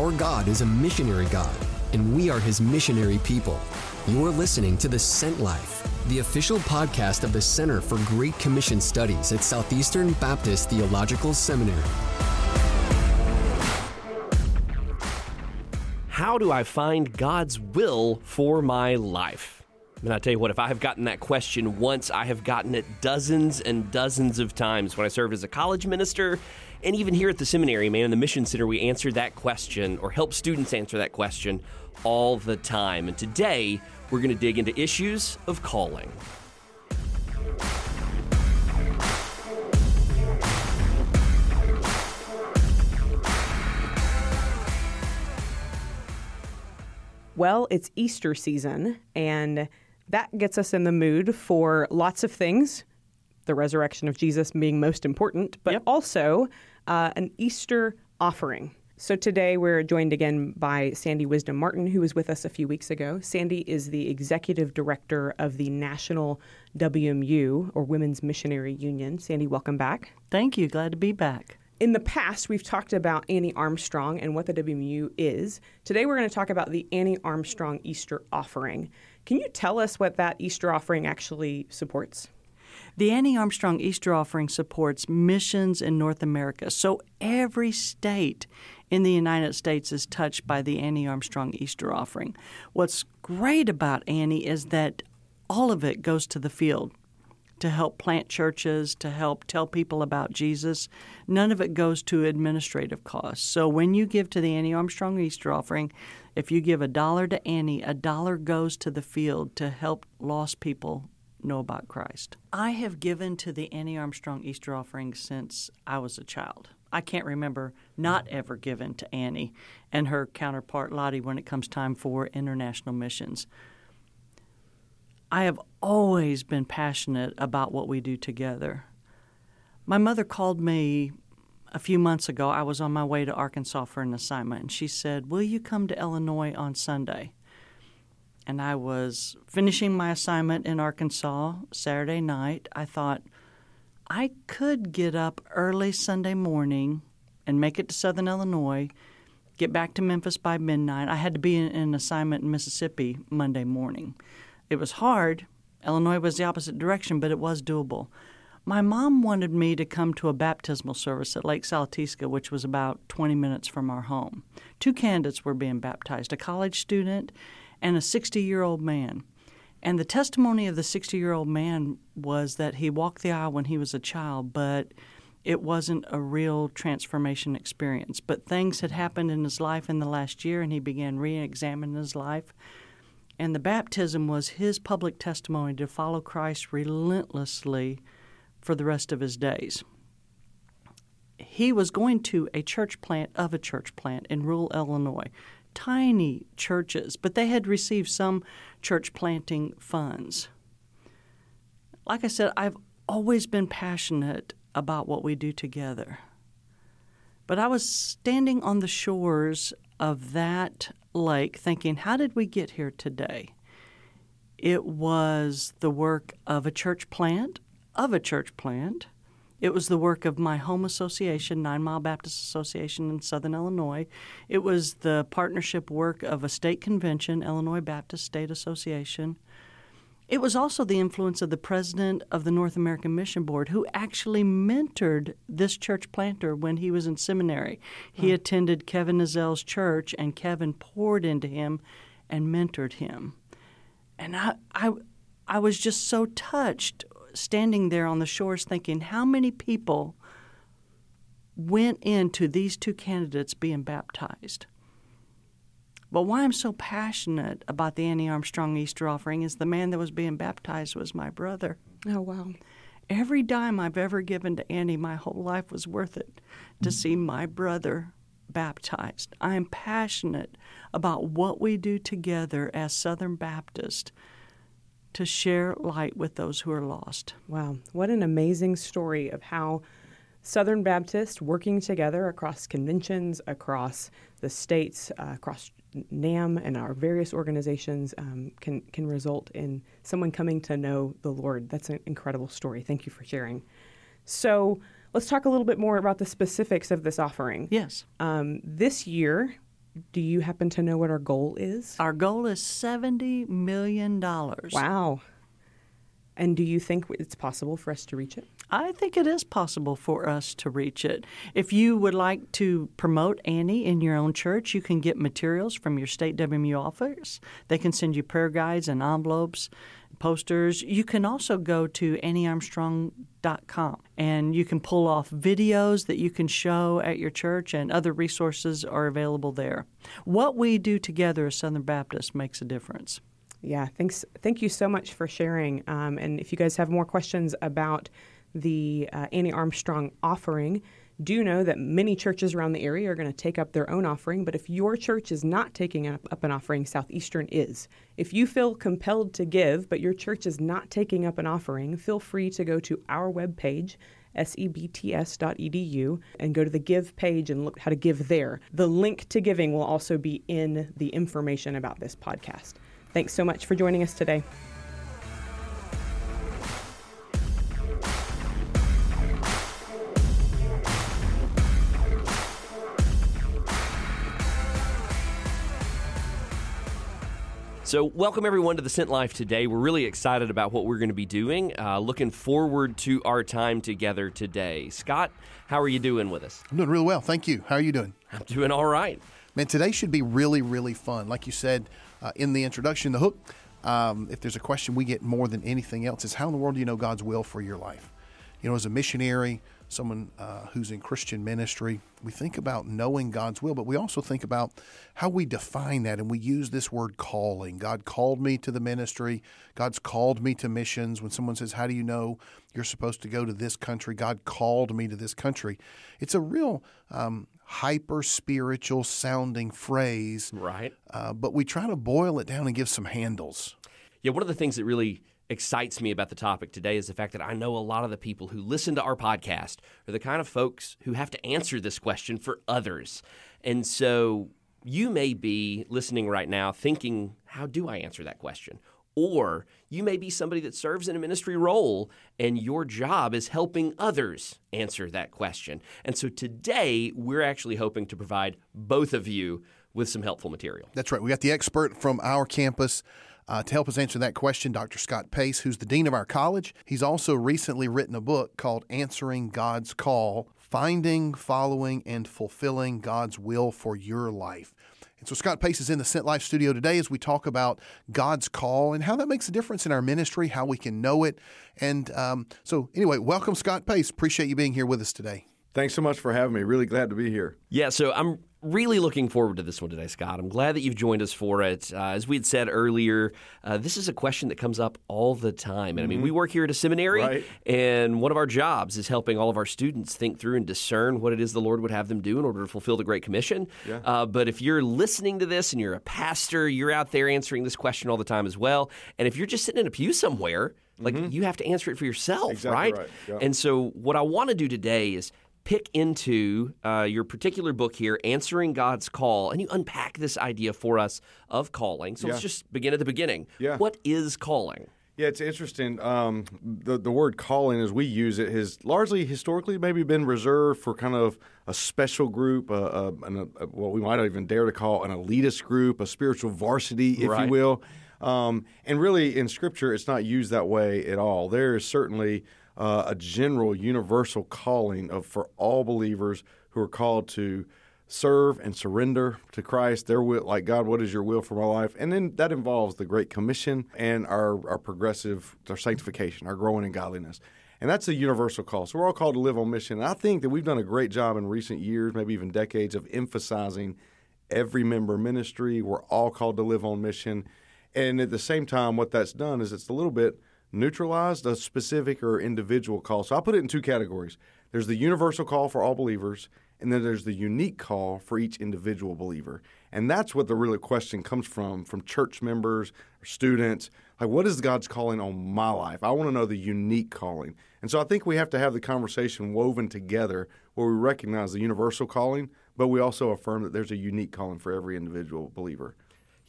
Our God is a missionary God, and we are his missionary people. You're listening to The Sent Life, the official podcast of the Center for Great Commission Studies at Southeastern Baptist Theological Seminary. How do I find God's will for my life? And I tell you what, if I have gotten that question once, I have gotten it dozens and dozens of times when I served as a college minister. And even here at the seminary, man, in the Mission Center, we answer that question or help students answer that question all the time. And today, we're going to dig into issues of calling. Well, it's Easter season, and that gets us in the mood for lots of things. The resurrection of Jesus being most important, but Yep. also uh, an Easter offering. So today we're joined again by Sandy Wisdom Martin, who was with us a few weeks ago. Sandy is the executive director of the National WMU, or Women's Missionary Union. Sandy, welcome back. Thank you. Glad to be back. In the past, we've talked about Annie Armstrong and what the WMU is. Today, we're going to talk about the Annie Armstrong Easter offering. Can you tell us what that Easter offering actually supports? The Annie Armstrong Easter offering supports missions in North America. So every state in the United States is touched by the Annie Armstrong Easter offering. What's great about Annie is that all of it goes to the field to help plant churches, to help tell people about Jesus. None of it goes to administrative costs. So when you give to the Annie Armstrong Easter offering, if you give a dollar to Annie, a dollar goes to the field to help lost people know about Christ. I have given to the Annie Armstrong Easter offering since I was a child. I can't remember not ever giving to Annie and her counterpart Lottie when it comes time for international missions. I have always been passionate about what we do together. My mother called me a few months ago. I was on my way to Arkansas for an assignment, and she said, Will you come to Illinois on Sunday? And I was finishing my assignment in Arkansas Saturday night. I thought, I could get up early Sunday morning and make it to Southern Illinois, get back to Memphis by midnight. I had to be in an assignment in Mississippi Monday morning. It was hard. Illinois was the opposite direction, but it was doable. My mom wanted me to come to a baptismal service at Lake Salatisca, which was about 20 minutes from our home. Two candidates were being baptized a college student and a 60 year old man. And the testimony of the 60 year old man was that he walked the aisle when he was a child, but it wasn't a real transformation experience. But things had happened in his life in the last year, and he began re examining his life. And the baptism was his public testimony to follow Christ relentlessly for the rest of his days. He was going to a church plant of a church plant in rural Illinois, tiny churches, but they had received some church planting funds. Like I said, I've always been passionate about what we do together. But I was standing on the shores of that lake thinking, how did we get here today? It was the work of a church plant, of a church plant. It was the work of my home association, Nine Mile Baptist Association in Southern Illinois. It was the partnership work of a state convention, Illinois Baptist State Association. It was also the influence of the president of the North American Mission Board, who actually mentored this church planter when he was in seminary. He hmm. attended Kevin Ezell's church, and Kevin poured into him and mentored him. And I, I, I was just so touched standing there on the shores thinking, how many people went into these two candidates being baptized? But why I'm so passionate about the Annie Armstrong Easter offering is the man that was being baptized was my brother. Oh, wow. Every dime I've ever given to Annie, my whole life was worth it to mm. see my brother baptized. I am passionate about what we do together as Southern Baptist to share light with those who are lost. Wow. What an amazing story of how Southern Baptists working together across conventions, across the states, uh, across NAMB and our various organizations um, can, can result in someone coming to know the Lord. That's an incredible story. Thank you for sharing. So let's talk a little bit more about the specifics of this offering. Yes. Um, this year, Do you happen to know what our goal is? Our goal is $70 million. Wow. And do you think it's possible for us to reach it? I think it is possible for us to reach it. If you would like to promote Annie in your own church, you can get materials from your state WMU office. They can send you prayer guides and envelopes, posters. You can also go to anniearmstrong.com and you can pull off videos that you can show at your church, and other resources are available there. What we do together as Southern Baptists makes a difference. Yeah, thanks. Thank you so much for sharing. Um, and if you guys have more questions about the uh, Annie Armstrong offering, do know that many churches around the area are going to take up their own offering. But if your church is not taking up, up an offering, Southeastern is. If you feel compelled to give, but your church is not taking up an offering, feel free to go to our webpage sebts.edu and go to the give page and look how to give there. The link to giving will also be in the information about this podcast. Thanks so much for joining us today. So, welcome everyone to the Sent Life today. We're really excited about what we're going to be doing. Uh, looking forward to our time together today. Scott, how are you doing with us? I'm doing really well. Thank you. How are you doing? I'm doing all right. Man, today should be really, really fun. Like you said uh, in the introduction, the hook, um, if there's a question we get more than anything else, is how in the world do you know God's will for your life? You know, as a missionary, someone uh, who's in Christian ministry, we think about knowing God's will, but we also think about how we define that. And we use this word calling. God called me to the ministry, God's called me to missions. When someone says, How do you know you're supposed to go to this country? God called me to this country. It's a real um, hyper spiritual sounding phrase. Right. Uh, but we try to boil it down and give some handles. Yeah, one of the things that really excites me about the topic today is the fact that I know a lot of the people who listen to our podcast are the kind of folks who have to answer this question for others. And so you may be listening right now thinking, how do I answer that question? Or you may be somebody that serves in a ministry role and your job is helping others answer that question. And so today we're actually hoping to provide both of you with some helpful material. That's right. We got the expert from our campus uh, to help us answer that question, Dr. Scott Pace, who's the dean of our college. He's also recently written a book called Answering God's Call Finding, Following, and Fulfilling God's Will for Your Life. And so Scott Pace is in the Sent Life studio today as we talk about God's call and how that makes a difference in our ministry, how we can know it. And um, so, anyway, welcome, Scott Pace. Appreciate you being here with us today. Thanks so much for having me. Really glad to be here. Yeah, so I'm really looking forward to this one today, Scott. I'm glad that you've joined us for it. Uh, as we had said earlier, uh, this is a question that comes up all the time. And I mean, we work here at a seminary, Right. and one of our jobs is helping all of our students think through and discern what it is the Lord would have them do in order to fulfill the Great Commission. Yeah. Uh, but if you're listening to this and you're a pastor, you're out there answering this question all the time as well. And if you're just sitting in a pew somewhere, like you have to answer it for yourself, Exactly right? right. Yeah. And so, what I want to do today is pick into uh, your particular book here, Answering God's Call, and you unpack this idea for us of calling. So, let's just begin at the beginning. Yeah. What is calling? Yeah, it's interesting. Um, the the word calling, as we use it, has largely historically maybe been reserved for kind of a special group, uh, an, uh, what we might even dare to call an elitist group, a spiritual varsity, if Right. you will. Um, and really, in Scripture, it's not used that way at all. There is certainly uh, a general, universal calling of for all believers who are called to serve and surrender to Christ, their will, like God, what is your will for my life? And then that involves the Great Commission and our, our progressive, our sanctification, our growing in godliness. And that's a universal call. So we're all called to live on mission. And I think that we've done a great job in recent years, maybe even decades, of emphasizing every member ministry. We're all called to live on mission. And at the same time, what that's done is it's a little bit neutralized a specific or individual call. So I put it in two categories. There's the universal call for all believers, and then there's the unique call for each individual believer. And that's what the real question comes from from church members or students. Like, what is God's calling on my life? I want to know the unique calling. And so I think we have to have the conversation woven together where we recognize the universal calling, but we also affirm that there's a unique calling for every individual believer.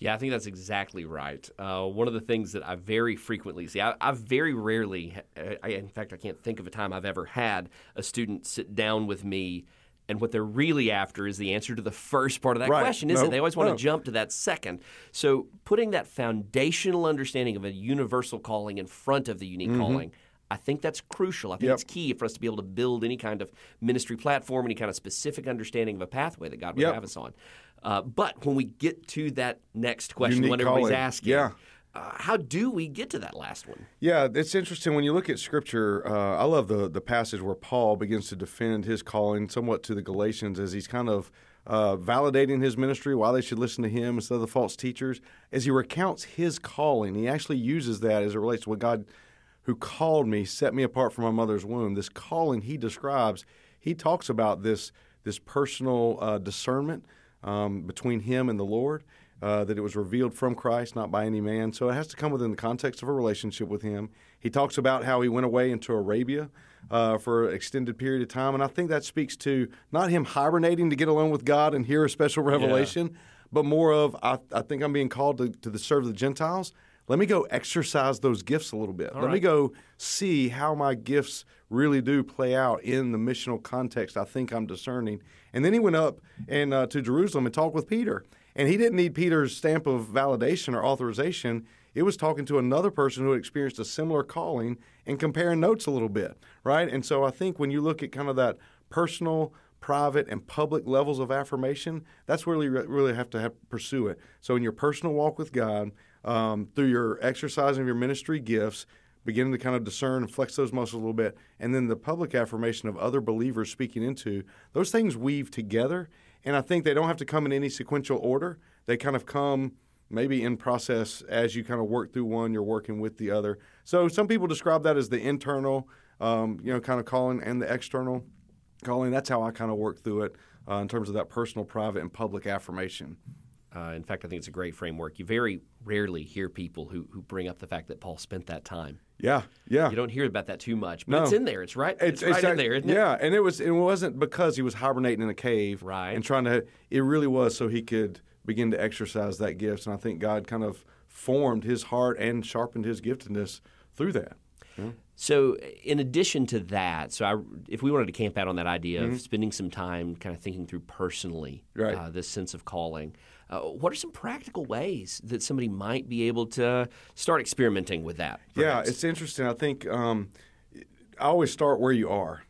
Yeah, I think that's exactly right. Uh, one of the things that I very frequently see, I, I very rarely, I, in fact, I can't think of a time I've ever had a student sit down with me And what they're really after is the answer to the first part of that Right. question, isn't No, it? They always want no. to jump to that second. So putting that foundational understanding of a universal calling in front of the unique calling, I think that's crucial. I think Yep. it's key for us to be able to build any kind of ministry platform, any kind of specific understanding of a pathway that God would Yep. have us on. Uh, but when we get to that next question, Unique when everybody's calling. asking, Yeah. uh, how do we get to that last one? Yeah, it's interesting when you look at Scripture. Uh, I love the the passage where Paul begins to defend his calling somewhat to the Galatians as he's kind of uh, validating his ministry, why they should listen to him instead of the false teachers. As he recounts his calling, he actually uses that as it relates to what God, who called me, set me apart from my mother's womb. This calling he describes, he talks about this this personal uh, discernment um, between him and the Lord uh, that it was revealed from Christ, not by any man. So it has to come within the context of a relationship with Him. He talks about how he went away into Arabia uh, for an extended period of time, and I think that speaks to not him hibernating to get alone with God and hear a special revelation, but more of I, I think I'm being called to, to the serve the Gentiles. Let me go exercise those gifts a little bit. Let me go see how my gifts really do play out in the missional context I think I'm discerning. And then he went up and uh, to Jerusalem and talked with Peter. And he didn't need Peter's stamp of validation or authorization. It was talking to another person who had experienced a similar calling and comparing notes a little bit, right? And so I think when you look at kind of that personal, private, and public levels of affirmation, that's where you really have to have, pursue it. So in your personal walk with God, um, through your exercising of your ministry gifts, beginning to kind of discern and flex those muscles a little bit, and then the public affirmation of other believers speaking into those things weave together. And I think they don't have to come in any sequential order. They kind of come maybe in process as you kind of work through one, you're working with the other. So some people describe that as the internal, um, you know, kind of calling and the external calling. That's how I kind of work through it uh, in terms of that personal, private, and public affirmation. Uh, in fact, I think it's a great framework. You very rarely hear people who, who bring up the fact that Paul spent that time. Yeah, yeah. You don't hear about that too much, but No. it's in there. It's right. It's, right in act- there, isn't it? yeah, and it was. It wasn't because he was hibernating in a cave, Right. And trying to. It really was so he could begin to exercise that gift, and I think God kind of formed his heart and sharpened his giftedness through that. So, in addition to that, so I, if we wanted to camp out on that idea of spending some time kind of thinking through personally Mm-hmm. Right. uh, this sense of calling, uh, what are some practical ways that somebody might be able to start experimenting with that? Yeah, it's interesting. I think um, I always start where you are.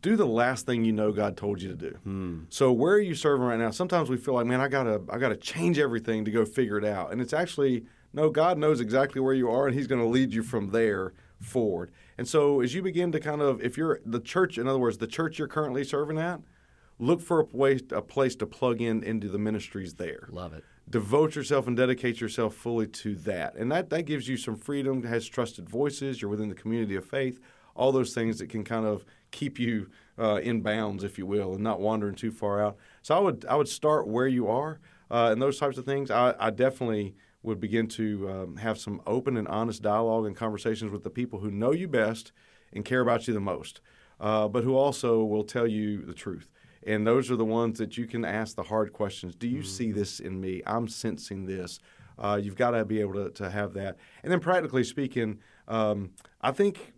Do the last thing you know God told you to do. Hmm. So where are you serving right now? Sometimes we feel like, man, I gotta, I gotta change everything to go figure it out. And it's actually no. God knows exactly where you are, and He's going to lead you from there forward. And so as you begin to kind of, if you're the church, in other words, the church you're currently serving at, look for a place, a place to plug in into the ministries there Love it. devote yourself and dedicate yourself fully to that. And that, that gives you some freedom, has trusted voices, you're within the community of faith, all those things that can kind of keep you uh, in bounds, if you will, and not wandering too far out. So I would I would start where you are uh, and those types of things. I, I definitely would begin to um, have some open and honest dialogue and conversations with the people who know you best and care about you the most, uh, but who also will tell you the truth. And those are the ones that you can ask the hard questions. Do you see this in me? I'm sensing this. Uh, you've got to be able to, to have that. And then, practically speaking, um, I think,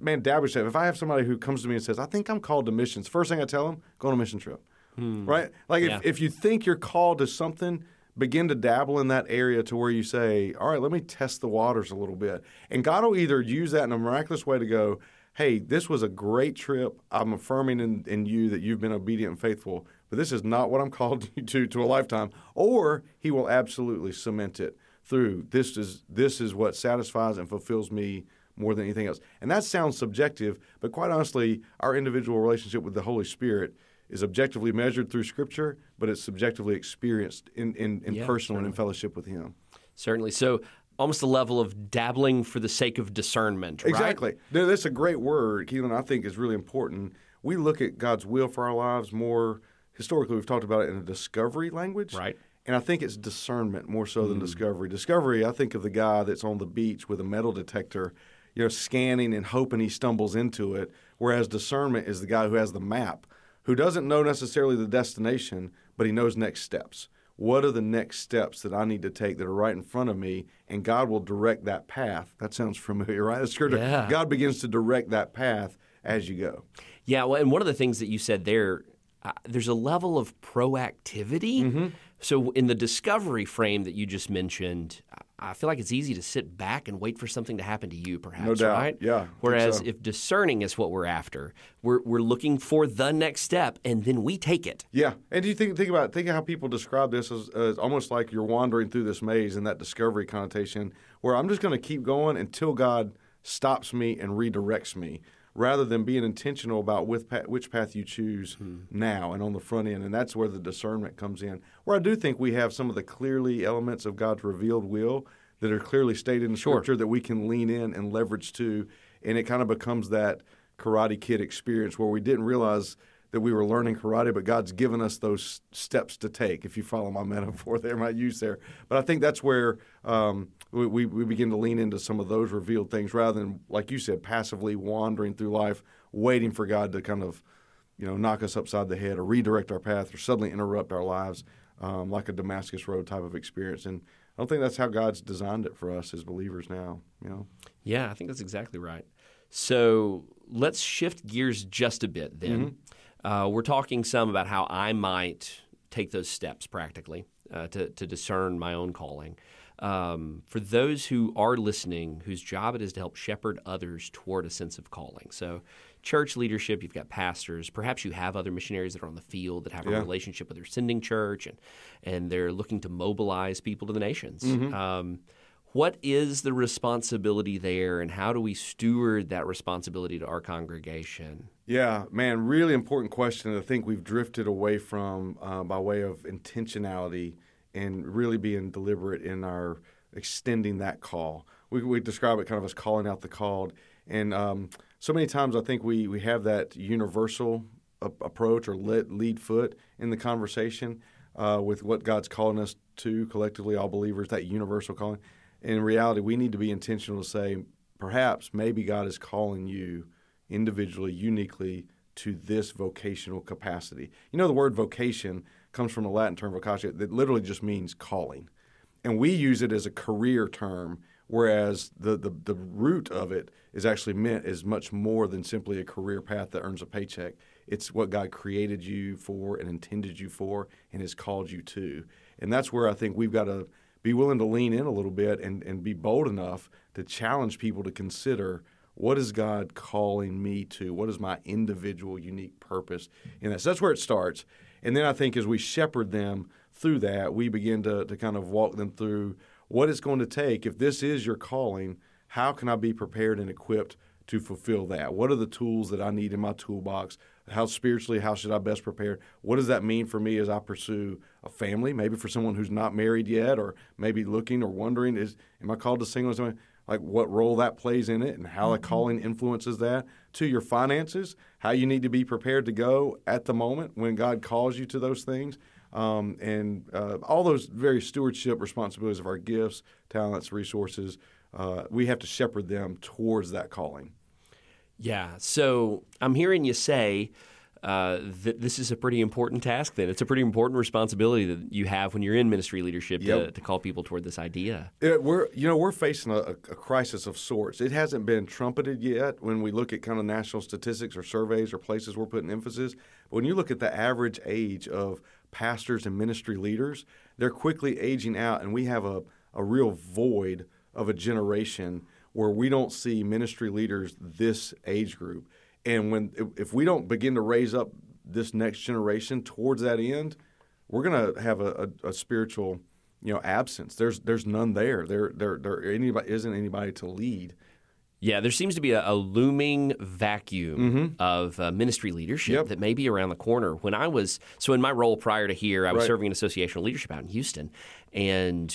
man, would if I have somebody who comes to me and says, I think I'm called to missions, first thing I tell them, go on a mission trip. Right? Like, Yeah. if, if you think you're called to something, begin to dabble in that area to where you say, all right, let me test the waters a little bit. And God will either use that in a miraculous way to go, hey, this was a great trip. I'm affirming in, in you that you've been obedient and faithful, but this is not what I'm called you to to a lifetime. Or he will absolutely cement it through this is this is what satisfies and fulfills me more than anything else. And that sounds subjective, but quite honestly, our individual relationship with the Holy Spirit is objectively measured through Scripture, but it's subjectively experienced in, in, in Yeah, personal and in fellowship with Him. Certainly. So, almost a level of dabbling for the sake of discernment, right? Exactly. That's a great word, Keelan. I think is really important. We look at God's will for our lives more historically. We've talked about it in a discovery language, Right. And I think it's discernment more so than mm. discovery. Discovery, I think of the guy that's on the beach with a metal detector, you know, scanning and hoping he stumbles into it. Whereas discernment is the guy who has the map, who doesn't know necessarily the destination, but he knows next steps. What are the next steps that I need to take that are right in front of me? And God will direct that path. That sounds familiar, right? That's scripture. Yeah. God begins to direct that path as you go. Yeah, well, and one of the things that you said there uh, there's a level of proactivity. Mm-hmm. So, in the discovery frame that you just mentioned, I- feel like it's easy to sit back and wait for something to happen to you, perhaps. No doubt. Right? Yeah, Whereas so. if discerning is what we're after, we're we're looking for the next step, and then we take it. Yeah, and do you think think about think of how people describe this as, as almost like you're wandering through this maze in that discovery connotation, where I'm just going to keep going until God stops me and redirects me, rather than being intentional about which path you choose hmm. now and on the front end, and that's where the discernment comes in. Where I do think we have some of the clearly elements of God's revealed will that are clearly stated in Sure. Scripture that we can lean in and leverage to, and it kind of becomes that Karate Kid experience where we didn't realize that we were learning karate, but God's given us those steps to take. If you follow my metaphor there, my use there, but I think that's where um, we, we begin to lean into some of those revealed things rather than, like you said, passively wandering through life, waiting for God to kind of, you know, knock us upside the head or redirect our path or suddenly interrupt our lives, um, like a Damascus Road type of experience. And I don't think that's how God's designed it for us as believers now. You know. Yeah, I think that's exactly right. So let's shift gears just a bit then. Uh, we're talking some about how I might take those steps practically uh, to, to discern my own calling. Um, for those who are listening, whose job it is to help shepherd others toward a sense of calling. So, church leadership, you've got pastors, perhaps you have other missionaries that are on the field that have a relationship with their sending church and, and they're looking to mobilize people to the nations. Um, what is the responsibility there, and how do we steward that responsibility to our congregation? Yeah, man, really important question. I think we've drifted away from uh, by way of intentionality and really being deliberate in our extending that call. We, we describe it kind of as calling out the called. And um, so many times I think we, we have that universal a- approach or lead, lead foot in the conversation uh, with what God's calling us to collectively, all believers, that universal calling. In reality, we need to be intentional to say, perhaps, maybe God is calling you individually, uniquely to this vocational capacity. You know, the word vocation comes from a Latin term vocatio that literally just means calling. And we use it as a career term, whereas the, the, the root of it is actually meant as much more than simply a career path that earns a paycheck. It's what God created you for and intended you for and has called you to. And that's where I think we've got to be willing to lean in a little bit and, and be bold enough to challenge people to consider what is God calling me to? What is my individual unique purpose in that? So that's where it starts. And then I think as we shepherd them through that, we begin to, to kind of walk them through what it's going to take. If this is your calling, how can I be prepared and equipped to fulfill that? What are the tools that I need in my toolbox? How spiritually, how should I best prepare? What does that mean for me as I pursue a family? Maybe for someone who's not married yet, or maybe looking or wondering, is am I called to single? Something like what role that plays in it, and how the calling influences that. To your finances, how you need to be prepared to go at the moment when God calls you to those things, um, and uh, all those very stewardship responsibilities of our gifts, talents, resources. Uh, we have to shepherd them towards that calling. Yeah. So I'm hearing you say uh, that this is a pretty important task. Then it's a pretty important responsibility that you have when you're in ministry leadership to, to call people toward this idea. It, we're you know we're facing a, a crisis of sorts. It hasn't been trumpeted yet when we look at kind of national statistics or surveys or places we're putting emphasis. But when you look at the average age of pastors and ministry leaders, they're quickly aging out, and we have a, a real void of a generation where we don't see ministry leaders this age group. And when if, we don't begin to raise up this next generation towards that end, we're going to have a, a, a spiritual you know absence. There's there's none there. There there there anybody isn't anybody to lead. Yeah, there seems to be a, a looming vacuum of uh, ministry leadership Yep. that may be around the corner. When I was so in my role prior to here, I was Right. serving in associational leadership out in Houston, and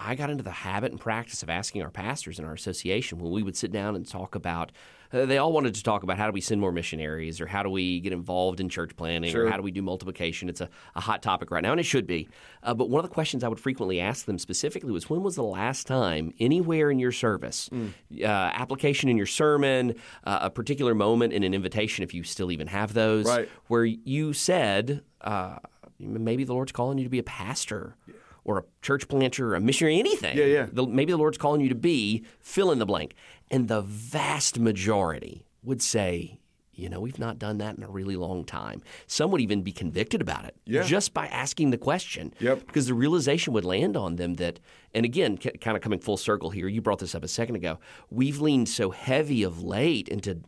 I got into the habit and practice of asking our pastors in our association when we would sit down and talk about. Uh, they all wanted to talk about how do we send more missionaries, or how do we get involved in church planting, or how do we do multiplication. It's a, a hot topic right now, and it should be. Uh, but one of the questions I would frequently ask them specifically was, "When was the last time anywhere in your service, Mm. uh, application in your sermon, uh, a particular moment in an invitation, if you still even have those, Right. where you said uh, maybe the Lord's calling you to be a pastor?" Or a church planter, or a missionary, anything. Yeah, yeah. The, maybe the Lord's calling you to be fill in the blank. And the vast majority would say, you know, we've not done that in a really long time. Some would even be convicted about it Yeah. just by asking the question. Yep. Because the realization would land on them that, and again, k- kind of coming full circle here, you brought this up a second ago. We've leaned so heavy of late into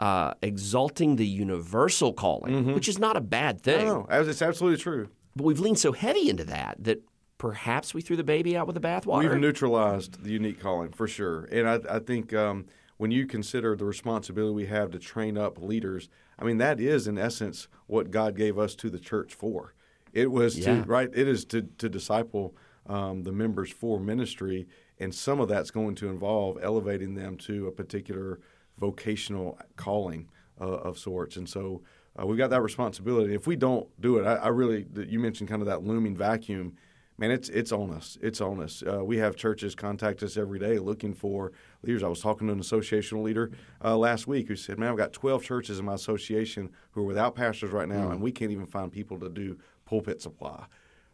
uh, exalting the universal calling, which is not a bad thing. Mm-hmm. No, no, it's absolutely true. But we've leaned so heavy into that that perhaps we threw the baby out with the bathwater. We've neutralized the unique calling for sure, and I, I think um, when you consider the responsibility we have to train up leaders, I mean that is in essence what God gave us to the church for. It was Yeah. to right. It is to to disciple um, the members for ministry, and some of that's going to involve elevating them to a particular vocational calling uh, of sorts, and so. Uh, we've got that responsibility. If we don't do it, I, I really, you mentioned kind of that looming vacuum man, it's it's on us. It's on us. Uh, we have churches contact us every day looking for leaders. I was talking to an associational leader uh, last week who said, "Man, I've got 12 churches in my association who are without pastors right now, and we can't even find people to do pulpit supply.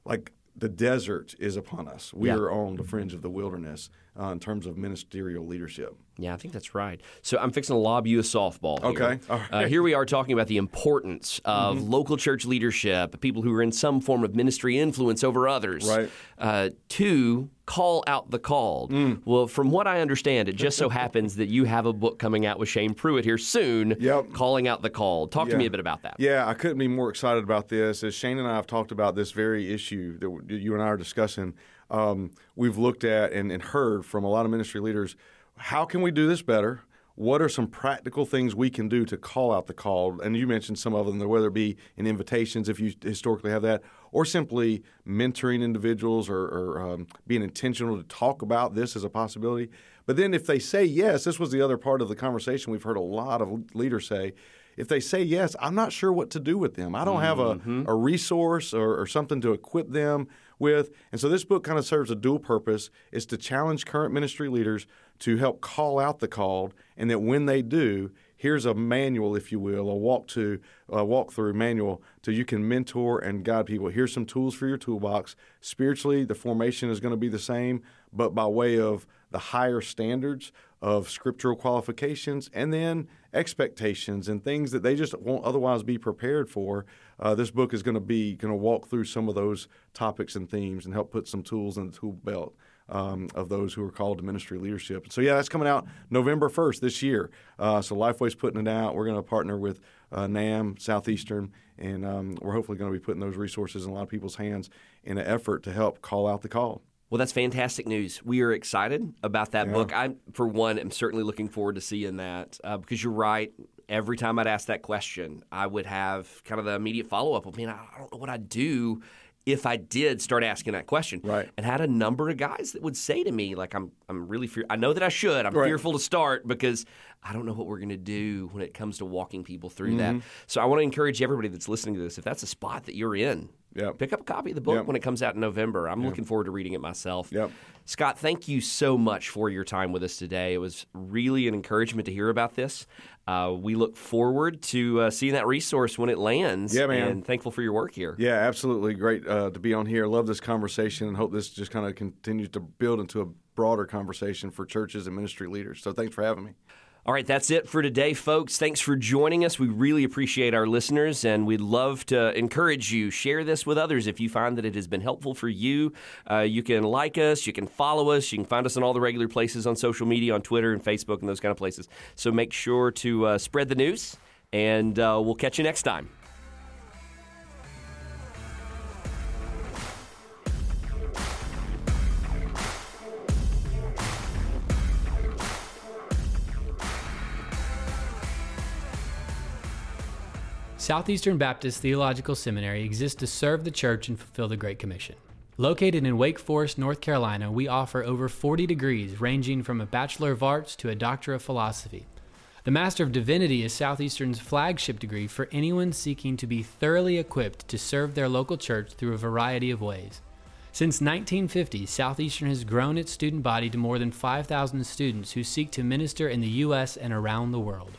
Like the desert is upon us. We Yeah. are on the fringe of the wilderness uh, in terms of ministerial leadership." Yeah, I think that's right. So I'm fixing to lob you a softball. Here. Okay, all Uh, here we are talking about the importance of Mm-hmm. local church leadership, people who are in some form of ministry influence over others. Right. Uh, to call out the called. Mm. Well, from what I understand, it just so happens that you have a book coming out with Shane Pruitt here soon, Yep. calling out the called. Talk to me a bit about that. Yeah, I couldn't be more excited about this. As Shane and I have talked about this very issue that you and I are discussing, um, we've looked at and, and heard from a lot of ministry leaders how can we do this better? What are some practical things we can do to call out the called? And you mentioned some of them, whether it be in invitations, if you historically have that, or simply mentoring individuals or, or um, being intentional to talk about this as a possibility. But then if they say yes, this was the other part of the conversation we've heard a lot of leaders say, if they say yes, I'm not sure what to do with them. I don't have a, a resource or, or something to equip them with. And so this book kind of serves a dual purpose is to challenge current ministry leaders to help call out the called, and that when they do, here's a manual, if you will, a walk to a walk through manual so you can mentor and guide people. Here's some tools for your toolbox. Spiritually, the formation is going to be the same, but by way of the higher standards of scriptural qualifications and then expectations and things that they just won't otherwise be prepared for. Uh, this book is going to be going to walk through some of those topics and themes and help put some tools in the tool belt. Um, of those who are called to ministry leadership. So, yeah, that's coming out November 1st this year. Uh, so, Lifeway's putting it out. We're going to partner with uh, NAMB, Southeastern, and um, we're hopefully going to be putting those resources in a lot of people's hands in an effort to help call out the call. Well, that's fantastic news. We are excited about that book. I, for one, am certainly looking forward to seeing that uh, because you're right. Every time I'd ask that question, I would have kind of the immediate follow up of, man, I don't know what I'd do if I did start asking that question. Right. And had a number of guys that would say to me, like, I'm, I'm really fear. I know that I should. I'm Right. fearful to start because I don't know what we're going to do when it comes to walking people through that. Mm-hmm. So I want to encourage everybody that's listening to this, if that's a spot that you're in, Yep. pick up a copy of the book Yep. when it comes out in November. I'm looking forward to reading it myself. Yep. Scott, thank you so much for your time with us today. It was really an encouragement to hear about this. Uh, we look forward to uh, seeing that resource when it lands. Yeah, man. And thankful for your work here. Yeah, absolutely. Great uh, to be on here. Love this conversation and hope this just kind of continues to build into a broader conversation for churches and ministry leaders. So thanks for having me. All right, that's it for today, folks. Thanks for joining us. We really appreciate our listeners, and we'd love to encourage you. Share this with others if you find that it has been helpful for you. Uh, you can like us, you can follow us, you can find us on all the regular places on social media, on Twitter and Facebook, and those kind of places. So make sure to uh, spread the news, and uh, we'll catch you next time. Southeastern Baptist Theological Seminary exists to serve the church and fulfill the Great Commission. Located in Wake Forest, North Carolina, we offer over 40 degrees ranging from a Bachelor of Arts to a Doctor of Philosophy. The Master of Divinity is Southeastern's flagship degree for anyone seeking to be thoroughly equipped to serve their local church through a variety of ways. Since 1950, Southeastern has grown its student body to more than 5,000 students who seek to minister in the U.S. and around the world.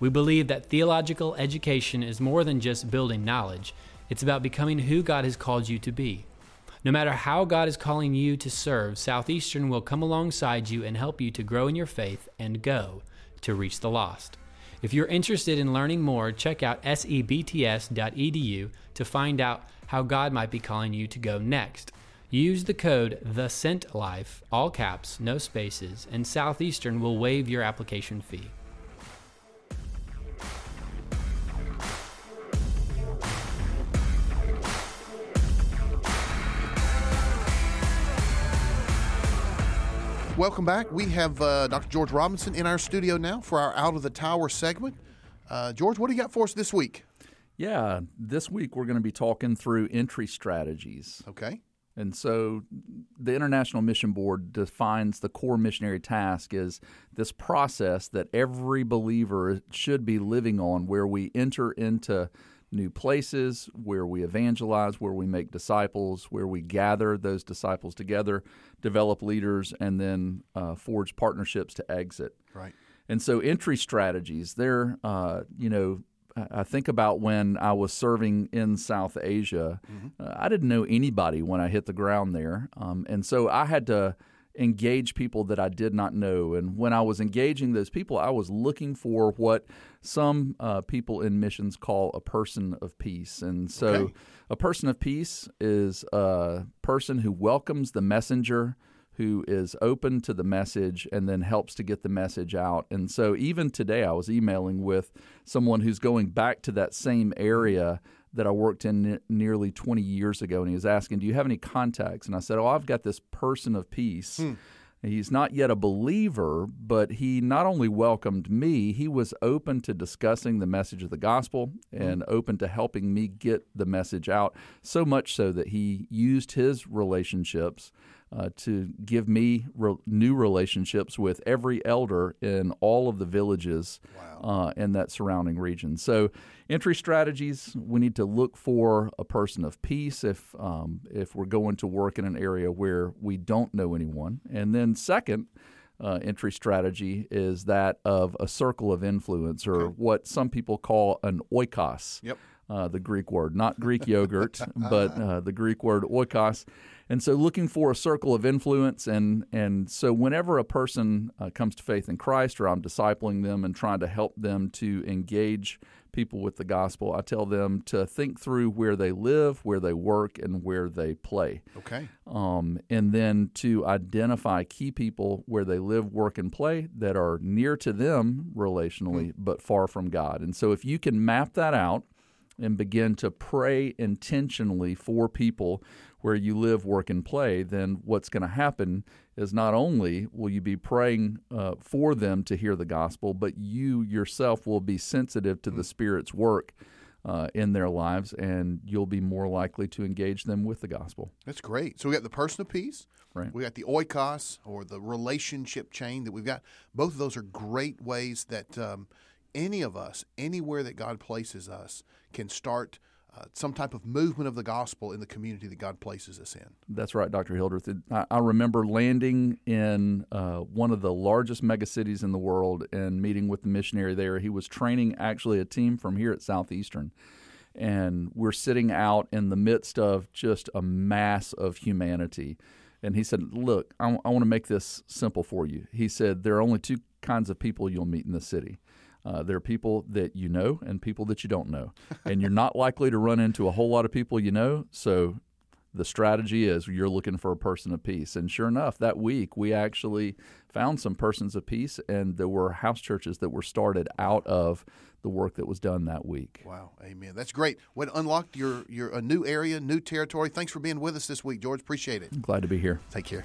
We believe that theological education is more than just building knowledge, it's about becoming who God has called you to be. No matter how God is calling you to serve, Southeastern will come alongside you and help you to grow in your faith and go to reach the lost. If you're interested in learning more, check out sebts.edu to find out how God might be calling you to go next. Use the code The Sent Life, all caps, no spaces, and Southeastern will waive your application fee. Welcome back. We have uh, Dr. George Robinson in our studio now for our Out of the Tower segment. Uh, George, what do you got for us this week? Yeah, this week we're going to be talking through entry strategies. Okay. And so the International Mission Board defines the core missionary task as this process that every believer should be living on where we enter into new places, where we evangelize, where we make disciples, where we gather those disciples together, develop leaders, and then uh, forge partnerships to exit. Right. And so entry strategies, they're, uh, you know, I think about when I was serving in South Asia. Mm-hmm. Uh, I didn't know anybody when I hit the ground there. Um, and so I had to engage people that I did not know. And when I was engaging those people, I was looking for what some uh, people in missions call a person of peace. And so okay. a person of peace is a person who welcomes the messenger. Who is open to the message and then helps to get the message out. And so, even today, I was emailing with someone who's going back to that same area that I worked in nearly 20 years ago, and he was asking, "Do you have any contacts?" And I said, "Oh, I've got this person of peace." Hmm. He's not yet a believer, but he not only welcomed me, he was open to discussing the message of the gospel and hmm. open to helping me get the message out. So much so that he used his relationships uh, to give me re- new relationships with every elder in all of the villages wow. uh, in that surrounding region. So, entry strategies: we need to look for a person of peace if um, if we're going to work in an area where we don't know anyone, and then second. Uh, entry strategy is that of a circle of influence, or okay. what some people call an oikos. Yep. Uh, the Greek word, not Greek yogurt, but uh, the Greek word oikos. And so, looking for a circle of influence, and and so whenever a person uh, comes to faith in Christ, or I'm discipling them and trying to help them to engage people with the gospel, I tell them to think through where they live, where they work, and where they play. Okay. Um, and then to identify key people where they live, work, and play that are near to them relationally, mm-hmm. but far from God. And so, if you can map that out and begin to pray intentionally for people where you live, work, and play, then what's going to happen is not only will you be praying uh, for them to hear the gospel, but you yourself will be sensitive to the Spirit's work. Uh, in their lives, and you'll be more likely to engage them with the gospel. That's great. So we got the person of peace, right? We got the oikos or the relationship chain that we've got. Both of those are great ways that um, any of us, anywhere that God places us, can start uh, some type of movement of the gospel in the community that God places us in. That's right, Dr. Hildreth. I, I remember landing in uh, one of the largest megacities in the world and meeting with the missionary there. He was training actually a team from here at Southeastern. And we're sitting out in the midst of just a mass of humanity. And he said, Look, I, I want to make this simple for you. He said, There are only two kinds of people you'll meet in the city uh, there are people that you know and people that you don't know. and you're not likely to run into a whole lot of people you know. So the strategy is you're looking for a person of peace. And sure enough, that week we actually found some persons of peace, and there were house churches that were started out of the work that was done that week. Wow, amen. That's great. What unlocked your your a new area, new territory. Thanks for being with us this week, George. Appreciate it. Glad to be here. Take care.